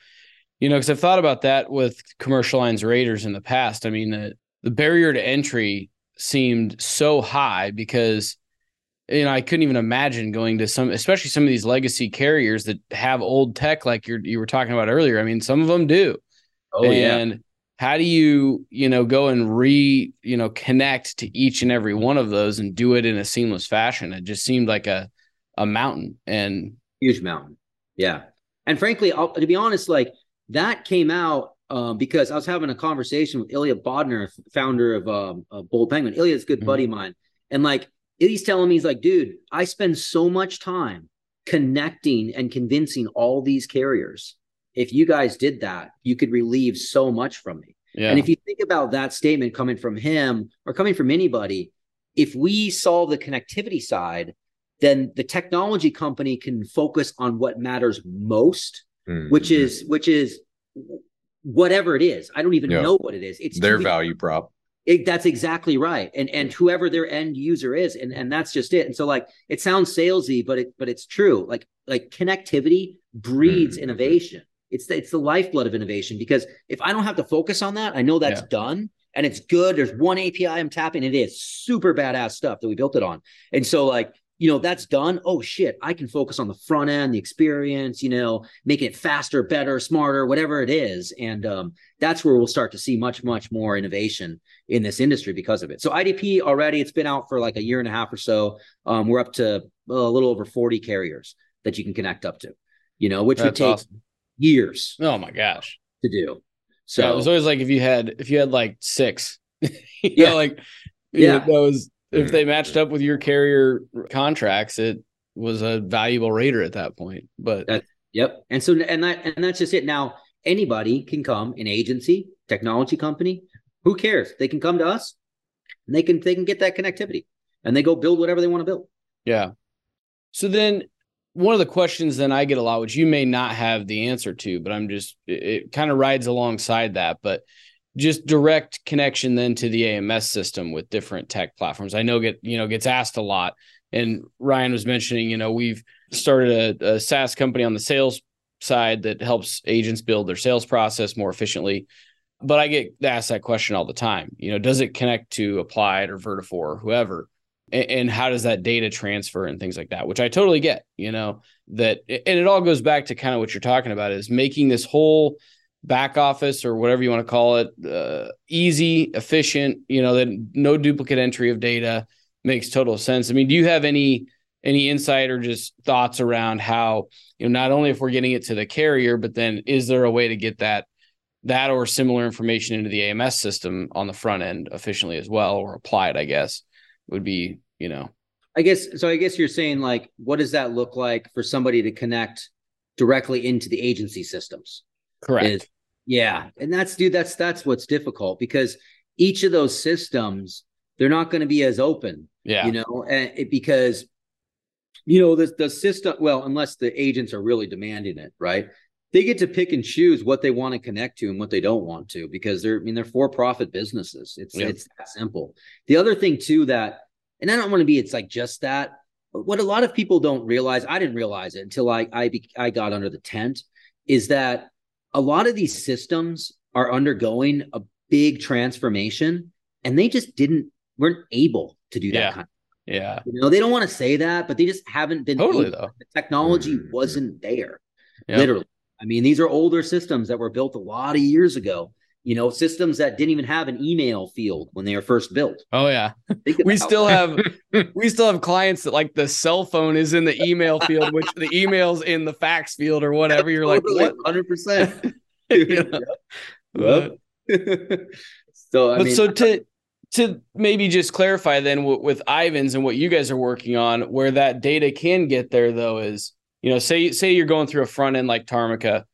S2: you know, because I've thought about that with commercial lines raters in the past. I mean, the, the barrier to entry seemed so high because, you know, I couldn't even imagine going to some, especially some of these legacy carriers that have old tech like you you were talking about earlier. I mean, some of them do.
S3: Oh, and yeah.
S2: how do you, you know, go and re, you know, connect to each and every one of those and do it in a seamless fashion? It just seemed like a, a mountain. And
S3: Huge mountain. Yeah. And frankly, I'll, to be honest, like that came out um, because I was having a conversation with Ilya Bodner, founder of, um, Bold Penguin. Ilya's a good mm-hmm. buddy of mine. And like, he's telling me, he's like, dude, I spend so much time connecting and convincing all these carriers. If you guys did that, you could relieve so much from me. Yeah. And if you think about that statement coming from him or coming from anybody, if we solve the connectivity side, then the technology company can focus on what matters most, mm-hmm. which is which is whatever it is. I don't even know what it is. It's
S4: their value prop.
S3: It, that's exactly right. And and whoever their end user is, and and that's just it. And so like it sounds salesy, but it but it's true. Like like connectivity breeds mm-hmm. innovation. It's the, it's the lifeblood of innovation because if I don't have to focus on that, I know that's yeah. done and it's good. There's one API I'm tapping. It is super badass stuff that we built it on. And so like you know that's done oh shit i can focus on the front end the experience you know making it faster better smarter whatever it is. And um, that's where we'll start to see much much more innovation in this industry because of it. So idp already it's been out for like a year and a half or so. Um, we're up to a little over 40 carriers that you can connect up to you know which that's would take awesome. years
S2: oh my gosh.
S3: to do. So
S2: yeah, it was always like if you had if you had like six yeah know, like yeah. that was if they matched up with your carrier contracts, it was a valuable rater at that point. But
S3: that, yep. And so and that and that's just it. Now anybody can come, an agency, technology company, who cares? They can come to us and they can they can get that connectivity and they go build whatever they want to build.
S2: Yeah. So then one of the questions then I get a lot, which you may not have the answer to, but I'm just it, it kind of rides alongside that. But just direct connection then to the AMS system with different tech platforms. I know get you know gets asked a lot, and Ryan was mentioning you know we've started a, a SaaS company on the sales side that helps agents build their sales process more efficiently. But I get asked that question all the time. You know, does it connect to Applied or Vertafore or whoever? And, and how does that data transfer and things like that? Which I totally get. You know that, and it all goes back to kind of what you're talking about is making this whole back office or whatever you want to call it uh, easy efficient you know that no duplicate entry of data makes total sense. I mean do you have any any insight or just thoughts around how you know not only if we're getting it to the carrier but then is there a way to get that that or similar information into the ams system on the front end efficiently as well or applied i guess would be you know?
S3: I guess so i guess you're saying like what does that look like for somebody to connect directly into the agency systems
S2: Correct. Is,
S3: yeah, and that's dude. That's that's what's difficult because each of those systems they're not going to be as open.
S2: Yeah,
S3: you know, and it, because you know the the system. Well, unless the agents are really demanding it, right? They get to pick and choose what they want to connect to and what they don't want to because they're I mean they're for profit businesses. It's yep. it's that simple. The other thing too that, and I don't want to be. It's like just that. What a lot of people don't realize, I didn't realize it until I I I got under the tent, is that a lot of these systems are undergoing a big transformation and they just didn't weren't able to do that
S2: yeah.
S3: kind of
S2: yeah
S3: you know they don't want to say that but they just haven't been
S2: totally able. though
S3: the technology mm-hmm. wasn't there yep. literally i mean these are older systems that were built a lot of years ago you know systems that didn't even have an email field when they were first built.
S2: Oh yeah. We still have we still have clients that like the cell phone is in the email field which the emails in the fax field or whatever. You're totally, like
S3: what? 100% so I
S2: but
S3: mean,
S2: so to to maybe just clarify then w- with Ivans and what you guys are working on where that data can get there though is you know say say you're going through a front end like Tarmika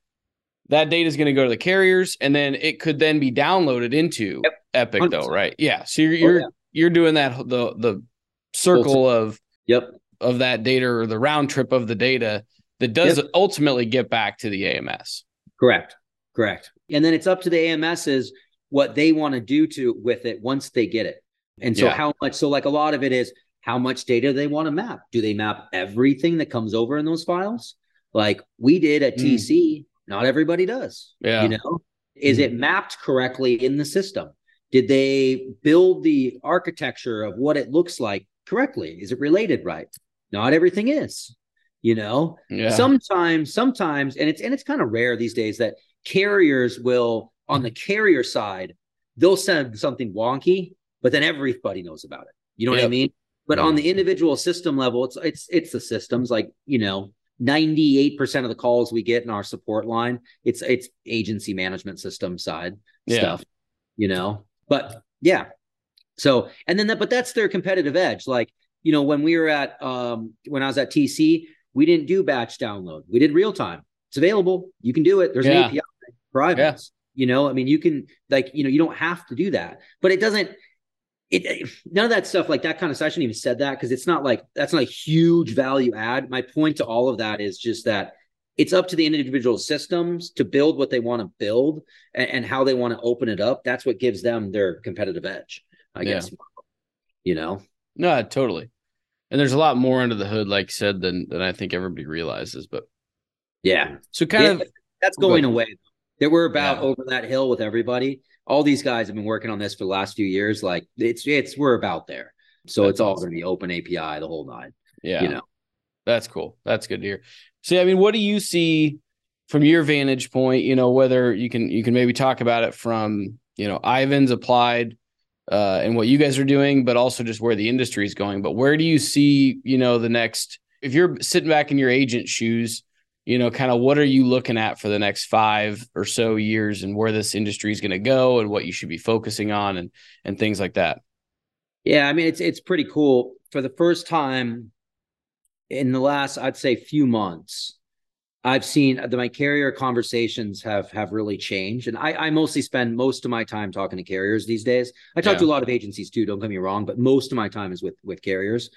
S2: that data is going to go to the carriers and then it could then be downloaded into yep. epic 100%. though right yeah so you're you're, oh, yeah. you're doing that the the circle of
S3: yep
S2: of that data or the round trip of the data that does yep. ultimately get back to the ams
S3: correct correct and then it's up to the ams's what they want to do to with it once they get it and so yeah. how much so like a lot of it is how much data they want to map do they map everything that comes over in those files like we did at mm. tc not everybody does.
S2: Yeah.
S3: You know, is it hmm. mapped correctly in the system? Did they build the architecture of what it looks like correctly? Is it related right? Not everything is. You know,
S2: yeah.
S3: sometimes, sometimes, and it's and it's kind of rare these days that carriers will on the carrier side they'll send something wonky, but then everybody knows about it. You know yep. what I mean? But on hmm. the individual system level, it's it's it's the systems like you know 98% of the calls we get in our support line it's it's agency management system side yeah. stuff you know? But yeah. So and then that but that's their competitive edge. Like you know when we were at um when i was at tc we didn't do batch download. We did real time. It's available. You can do it. There's yeah. an api private. Yeah. you know i mean you can like you know you don't have to do that. But it doesn't it none of that stuff like that kind of stuff. I shouldn't even said that because it's not like that's not a huge value add. My point to all of that is just that it's up to the individual systems to build what they want to build and, and how they want to open it up. That's what gives them their competitive edge, I yeah. guess. You know?
S2: No, totally. And there's a lot more under the hood, like said, than than I think everybody realizes. But
S3: yeah.
S2: So kind yeah, of
S3: that's going away. That we're about yeah. over that hill with everybody all these guys have been working on this for the last few years. Like it's it's we're about there. So That's it's all awesome. going to be open API the whole nine.
S2: Yeah.
S3: You know,
S2: that's cool. That's good to hear. So, I mean, what do you see from your vantage point? You know, whether you can you can maybe talk about it from you know Ivans applied uh, and what you guys are doing, but also just where the industry is going. But where do you see you know the next? If you're sitting back in your agent shoes, you know, kind of what are you looking at for the next five or so years, and where this industry is going to go, and what you should be focusing on, and and things like that.
S3: Yeah, I mean, it's it's pretty cool. For the first time in the last, I'd say, few months, I've seen that my carrier conversations have have really changed, and I, I mostly spend most of my time talking to carriers these days. I talk
S2: Yeah.
S3: to a lot of agencies too. Don't get me wrong, but most of my time is with with carriers.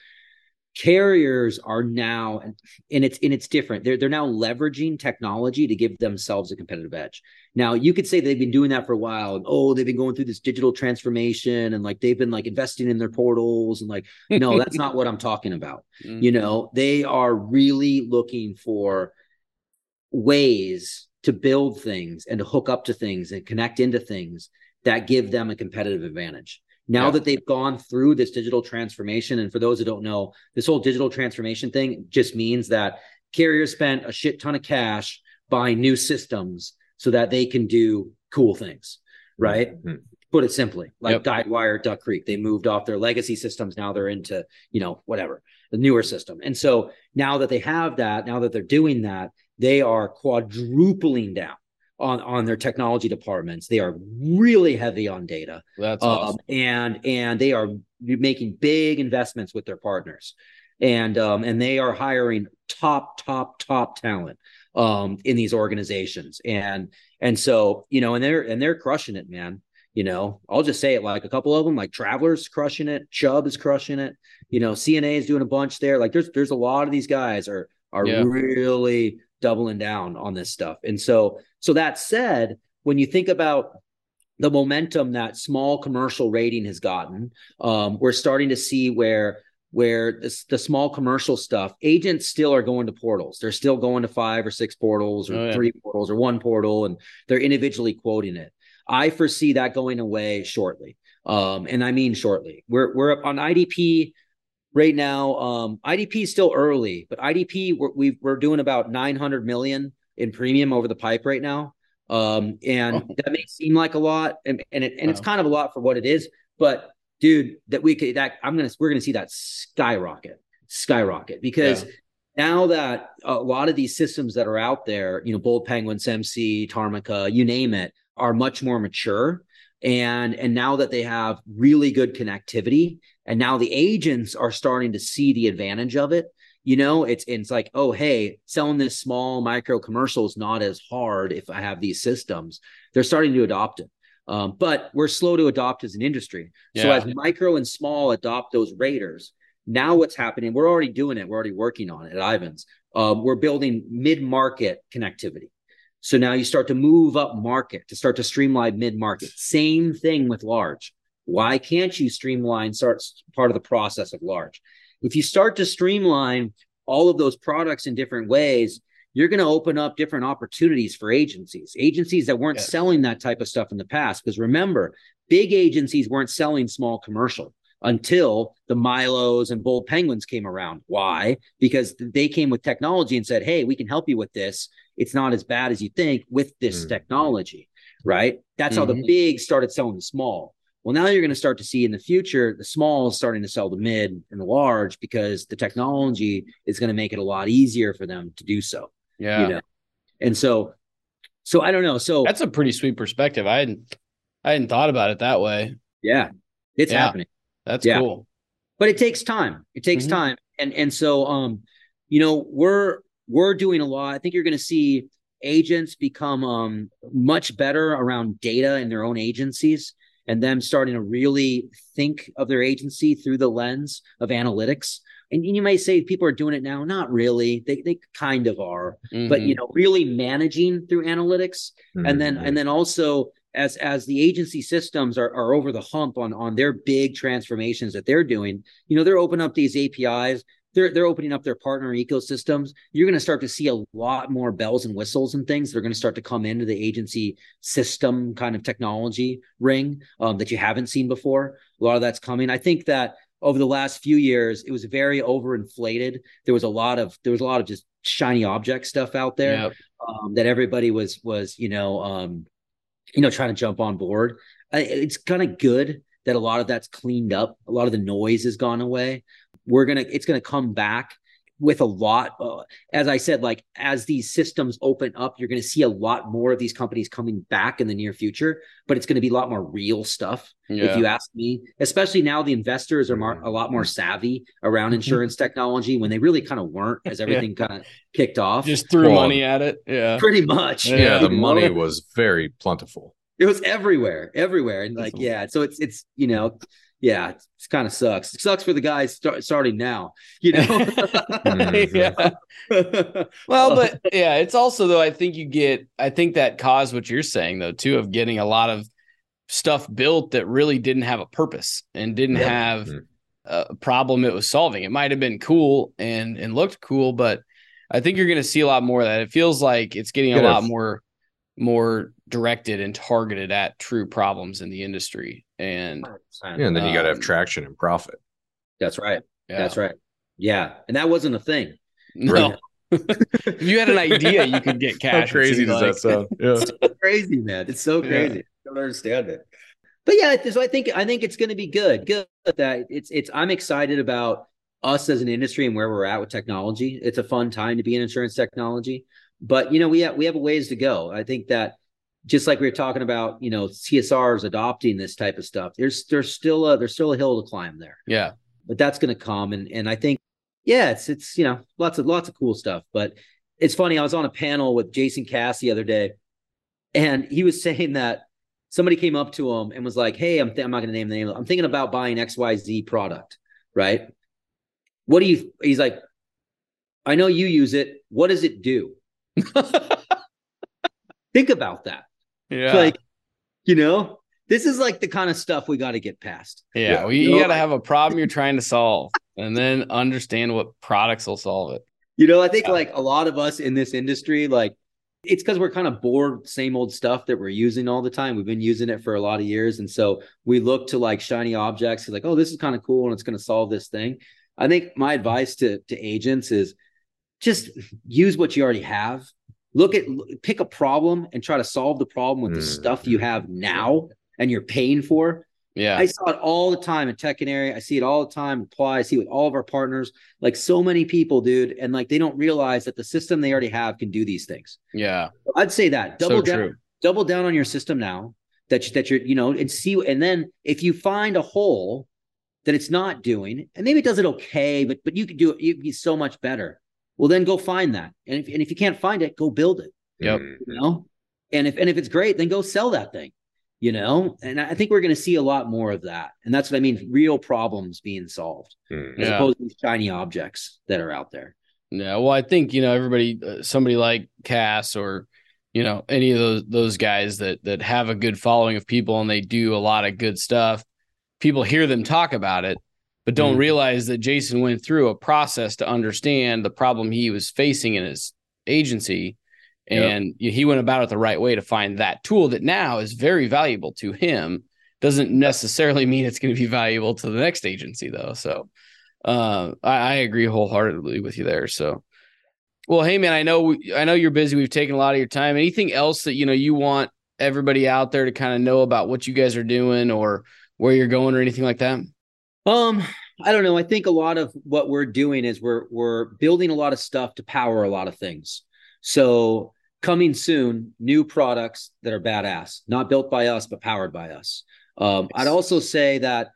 S3: Carriers are now, and and it's and it's different. They're they're now leveraging technology to give themselves a competitive edge. Now you could say they've been doing that for a while, and oh, they've been going through this digital transformation, and like they've been like investing in their portals, and like no, that's not what I'm talking about
S2: Mm.
S3: you know they are really looking for ways to build things and to hook up to things and connect into things that give them a competitive advantage now
S2: Yeah.
S3: that they've gone through this digital transformation and for those who don't know this whole digital transformation thing just means that carriers spent a shit ton of cash buying new systems so that they can do cool things right
S4: Mhm.
S3: put it simply like
S2: Yep.
S3: guidewire duck creek they moved off their legacy systems now they're into you know whatever the newer system and so now that they have that now that they're doing that they are quadrupling down on on their technology departments. They are really heavy on data.
S2: That's
S3: um,
S2: awesome.
S3: and and they are making big investments with their partners. And um and they are hiring top top top talent um in these organizations. And and so you know and they're and they're crushing it man. You know i'll just say it like a couple of them like travelers crushing it chubb is crushing it. You know cna is doing a bunch there. Like there's there's a lot of these guys are are
S2: Yeah.
S3: really doubling down on this stuff. And so so that said when you think about the momentum that small commercial rating has gotten um, we're starting to see where where this, the small commercial stuff agents still are going to portals. They're still going to five or six portals or
S2: Oh, yeah.
S3: three portals or one portal and they're individually quoting it. I foresee that going away shortly. Um, and i mean shortly. We're we're up on idp right now um, idp is still early but idp we're, we've, we're doing about 900 million in premium over the pipe right now um, and
S2: Oh.
S3: that may seem like a lot and, and, it, and it's kind of a lot for what it is but dude that we could that i'm gonna we're gonna see that skyrocket skyrocket because
S2: Yeah.
S3: now that a lot of these systems that are out there you know bold penguins mc Tarmika you name it are much more mature and and now that they have really good connectivity and now the agents are starting to see the advantage of it you know it's it's like oh hey selling this small micro commercial is not as hard if i have these systems. They're starting to adopt it. Um, but we're slow to adopt as an industry. So as micro and small adopt those raters now what's happening we're already doing it. We're already working on it at ivans. Um, we're building mid-market connectivity so now you start to move up market to start to streamline mid-market. Same thing with large. Why can't you streamline starts part of the process of large? If you start to streamline all of those products in different ways you're going to open up different opportunities for agencies agencies that weren't selling that type of stuff in the past. Because remember big agencies weren't selling small commercial until the milos and bold penguins came around. Why? Because they came with technology and said hey we can help you with this it's not as bad as you think with this
S4: Mhm.
S3: technology right that's how the
S2: Mhm.
S3: big started selling the small well, now you're going to start to see in the future the small is starting to sell the mid and the large because the technology is going to make it a lot easier for them to do so.
S2: Yeah.
S3: You know, and so, so I don't know. So
S2: That's a pretty sweet perspective. I hadn't I hadn't thought about it that way.
S3: yeah, it's
S2: Yeah.
S3: happening,
S2: That's
S3: Yeah.
S2: cool.
S3: but it takes time. It takes
S2: Mhm.
S3: time, and and so um, you know, we're we're doing a lot. I think you're going to see agents become um much better around data in their own agencies and them starting to really think of their agency through the lens of analytics. And you may say people are doing it now. Not really. They they kind of are. But
S2: Mhm.
S3: you know, really managing through analytics and then
S4: Mhm.
S3: and then also as as the agency systems are, are over the hump on on their big transformations that they're doing, you know, they're opening up these APIs. They're they're opening up their partner ecosystems. You're going to start to see a lot more bells and whistles and things. They're going to start to come into the agency system kind of technology ring um, that you haven't seen before. A lot of that's coming. I think that over the last few years, it was very overinflated. There was a lot of there was a lot of just shiny object stuff out there yep. um, that everybody was was you know um, you know trying to jump on board. It's kind of good that a lot of that's cleaned up. A lot of the noise has gone away. We're gonna it's gonna come back with a lot uh, as i said like as these systems open up you're going to see a lot more of these companies coming back in the near future but it's going to be a lot more real stuff yeah. if you ask me especially now the investors are more, a lot more savvy around mm-hmm. insurance technology when they really kind of weren't as everything yeah. kind of kicked off
S2: just threw well, money at it yeah
S3: pretty much
S4: yeah, yeah the money was very plentiful
S3: it was everywhere everywhere and like yeah so it's it's you know yeah, it kind of sucks. It sucks for the guys start, starting now, you know.
S2: yeah. well, but yeah, it's also though. I think you get. I think that caused what you're saying though too of getting a lot of stuff built that really didn't have a purpose and didn't yeah. have mm-hmm. a problem it was solving. It might have been cool and and looked cool, but I think you're going to see a lot more of that. It feels like it's getting a lot more more directed and targeted at true problems in the industry. And
S4: yeah, and then you got to have um, traction and profit.
S3: That's right. Yeah. That's right. Yeah, and that wasn't a thing.
S2: No. if you had an idea, you could get cash.
S4: How crazy does like. that sound? Yeah,
S3: it's so crazy, man. It's so crazy. Yeah. I don't understand it. But yeah, so I think I think it's going to be good. Good that it's it's. I'm excited about us as an industry and where we're at with technology. It's a fun time to be in insurance technology. But you know, we have we have a ways to go. I think that just like we were talking about, you know, CSRs adopting this type of stuff. There's there's still a there's still a hill to climb there.
S2: Yeah.
S3: But that's going to come and and I think yeah, it's it's you know, lots of lots of cool stuff, but it's funny I was on a panel with Jason Cass the other day and he was saying that somebody came up to him and was like, "Hey, I'm th- I'm not going to name the name. I'm thinking about buying XYZ product, right? What do you He's like, "I know you use it. What does it do?" Think about that.
S2: Yeah.
S3: Like, you know, this is like the kind of stuff we got to get past.
S2: Yeah. yeah. Well, you, you got to have a problem you're trying to solve and then understand what products will solve it.
S3: You know, I think yeah. like a lot of us in this industry, like it's because we're kind of bored, same old stuff that we're using all the time. We've been using it for a lot of years. And so we look to like shiny objects, like, oh, this is kind of cool and it's going to solve this thing. I think my advice to, to agents is just use what you already have. Look at pick a problem and try to solve the problem with mm. the stuff you have now and you're paying for.
S2: Yeah.
S3: I saw it all the time in Tech Canary. I see it all the time apply i see with all of our partners. Like so many people dude and like they don't realize that the system they already have can do these things.
S2: Yeah.
S3: I'd say that. Double so down true. double down on your system now that that you're you know and see and then if you find a hole that it's not doing and maybe it does it okay but but you could do it you would be so much better well then go find that. And if, and if you can't find it go build it.
S2: Yep.
S3: You know? And if and if it's great then go sell that thing you know? And i think we're going to see a lot more of that. And that's what i mean real problems being solved mm. as yeah. opposed to shiny objects that are out there.
S2: Yeah well i think you know everybody uh, somebody like cass or you know any of those those guys that that have a good following of people and they do a lot of good stuff people hear them talk about it but don't mm. realize that Jason went through a process to understand the problem he was facing in his agency. And yep. he went about it the right way to find that tool that now is very valuable to him. Doesn't necessarily mean it's going to be valuable to the next agency, though. So uh, I, I, agree wholeheartedly with you there. So, well, hey man, I know I know you're busy. We've taken a lot of your time. Anything else that you know you want everybody out there to kind of know about what you guys are doing or where you're going or anything like that?
S3: Um, I don't know. I think a lot of what we're doing is we're we're building a lot of stuff to power a lot of things. So coming soon, new products that are badass, not built by us but powered by us. Um, I'd also say that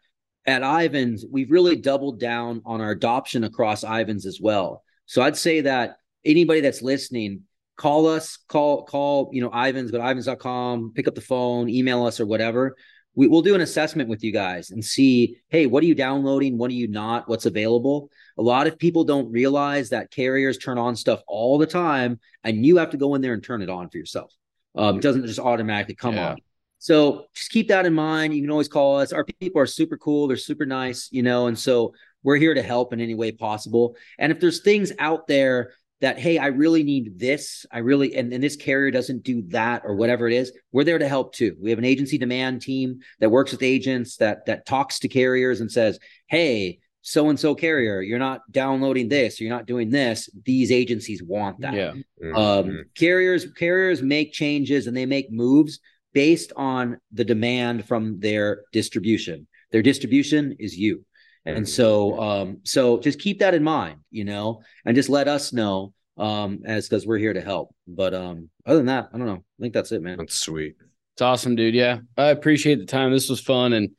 S3: at Ivans, we've really doubled down on our adoption across Ivans as well. So I'd say that anybody that's listening, call us, call call you know Ivans, go to ivans.com, pick up the phone, email us or whatever we, will do an assessment with you guys and see hey what are you downloading? What are you not? What's available? A lot of people don't realize that carriers turn on stuff all the time and you have to go in there and turn it on for yourself. Um, it doesn't just automatically come yeah. on. So just keep that in mind. You can always call us. Our people are super cool. They're super nice you know and so we're here to help in any way possible. And if there's things out there that hey i really need this. I really and, and this carrier doesn't do that or whatever it is we're there to help too. We have an agency demand team that works with agents that that talks to carriers and says hey so and so carrier you're not downloading this you're not doing this. These agencies want that.
S2: Yeah.
S4: Mhm.
S3: um, carriers carriers make changes and they make moves based on the demand from their distribution. Their distribution is you and so um so just keep that in mind you know and just let us know um as because we're here to help but um other than that i don't know i think that's it man
S4: That's sweet.
S2: It's awesome, dude. Yeah. I appreciate the time. This was fun and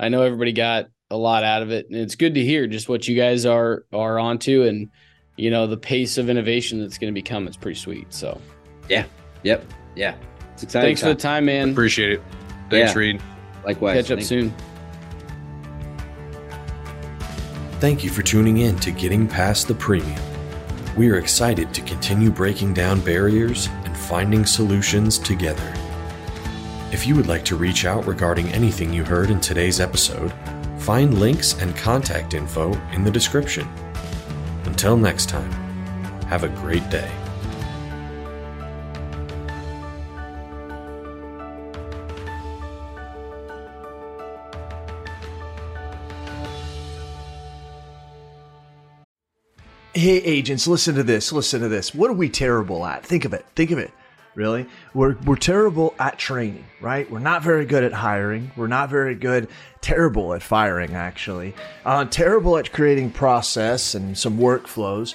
S2: I know everybody got a lot out of it. And it's good to hear just what you guys are are onto and you know the pace of innovation that's going to become. It's pretty sweet. So yeah,
S3: yep yeah it's exciting
S2: thanks for the time, man.
S4: Appreciate it. Thanks,
S3: Yeah.
S4: Reid.
S3: likewise
S2: Catch up
S3: Thank-
S2: soon.
S1: Thank you for tuning in to Getting Past the Premium. We are excited to continue breaking down barriers and finding solutions together. If you would like to reach out regarding anything you heard in today's episode, find links and contact info in the description. Until next time, have a great day.
S5: Hey, agents, listen to this. Listen to this. What are we terrible at? Think of it. Think of it. Really? We're, we're terrible at training, right? We're not very good at hiring. We're not very good, terrible at firing, actually. Uh, terrible at creating process and some workflows.